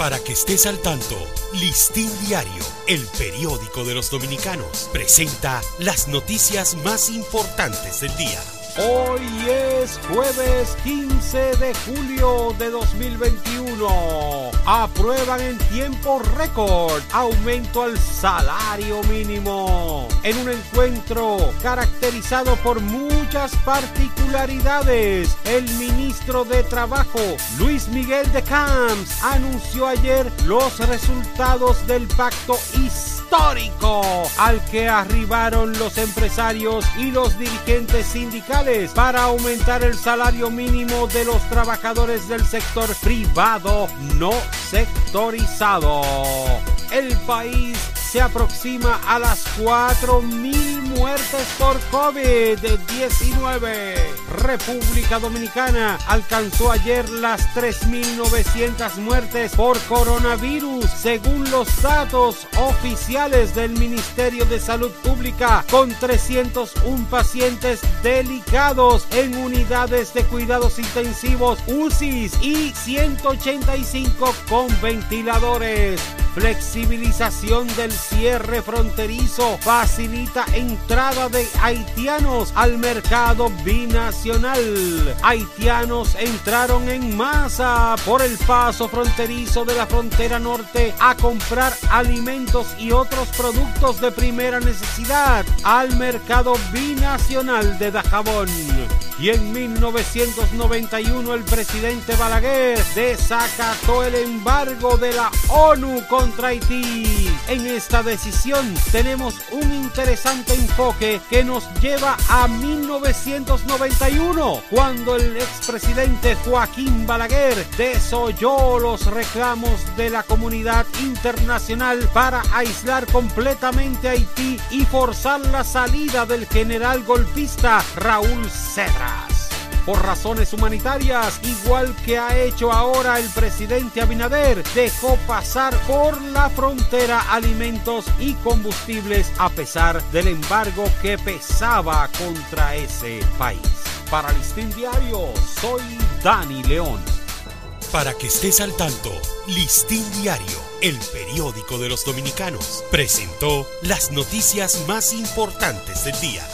Para que estés al tanto, Listín Diario, el periódico de los dominicanos, presenta las noticias más importantes del día. Hoy es jueves 15 de julio de 2021. Aprueban en tiempo récord aumento al salario mínimo. En un encuentro caracterizado por muchas particularidades, el ministro de Trabajo, Luis Miguel de Camps, anunció ayer los resultados del pacto histórico al que arribaron los empresarios y los dirigentes sindicales para aumentar el salario mínimo de los trabajadores del sector privado no sectorizado. El país se aproxima a las 4.000 muertes por COVID-19. República Dominicana alcanzó ayer las 3.900 muertes por coronavirus, según los datos oficiales del Ministerio de Salud Pública, con 301 pacientes delicados en unidades de cuidados intensivos UCIs y 185 con ventiladores. Flexibilización del cierre fronterizo facilita entrada de haitianos al mercado binacional. Haitianos entraron en masa por el paso fronterizo de la frontera norte a comprar alimentos y otros productos de primera necesidad al mercado binacional de Dajabón. Y en 1991 el presidente Balaguer desacató el embargo de la ONU contra Haití. En esta decisión tenemos un interesante enfoque que nos lleva a 1991, cuando el expresidente Joaquín Balaguer desoyó los reclamos de la comunidad internacional para aislar completamente a Haití y forzar la salida del general golpista Raúl Cedras por razones humanitarias, igual que ha hecho ahora el presidente Abinader, dejó pasar por la frontera alimentos y combustibles a pesar del embargo que pesaba contra ese país. Para Listín Diario, soy Dani León. Para que estés al tanto, Listín Diario, el periódico de los dominicanos, presentó las noticias más importantes del día.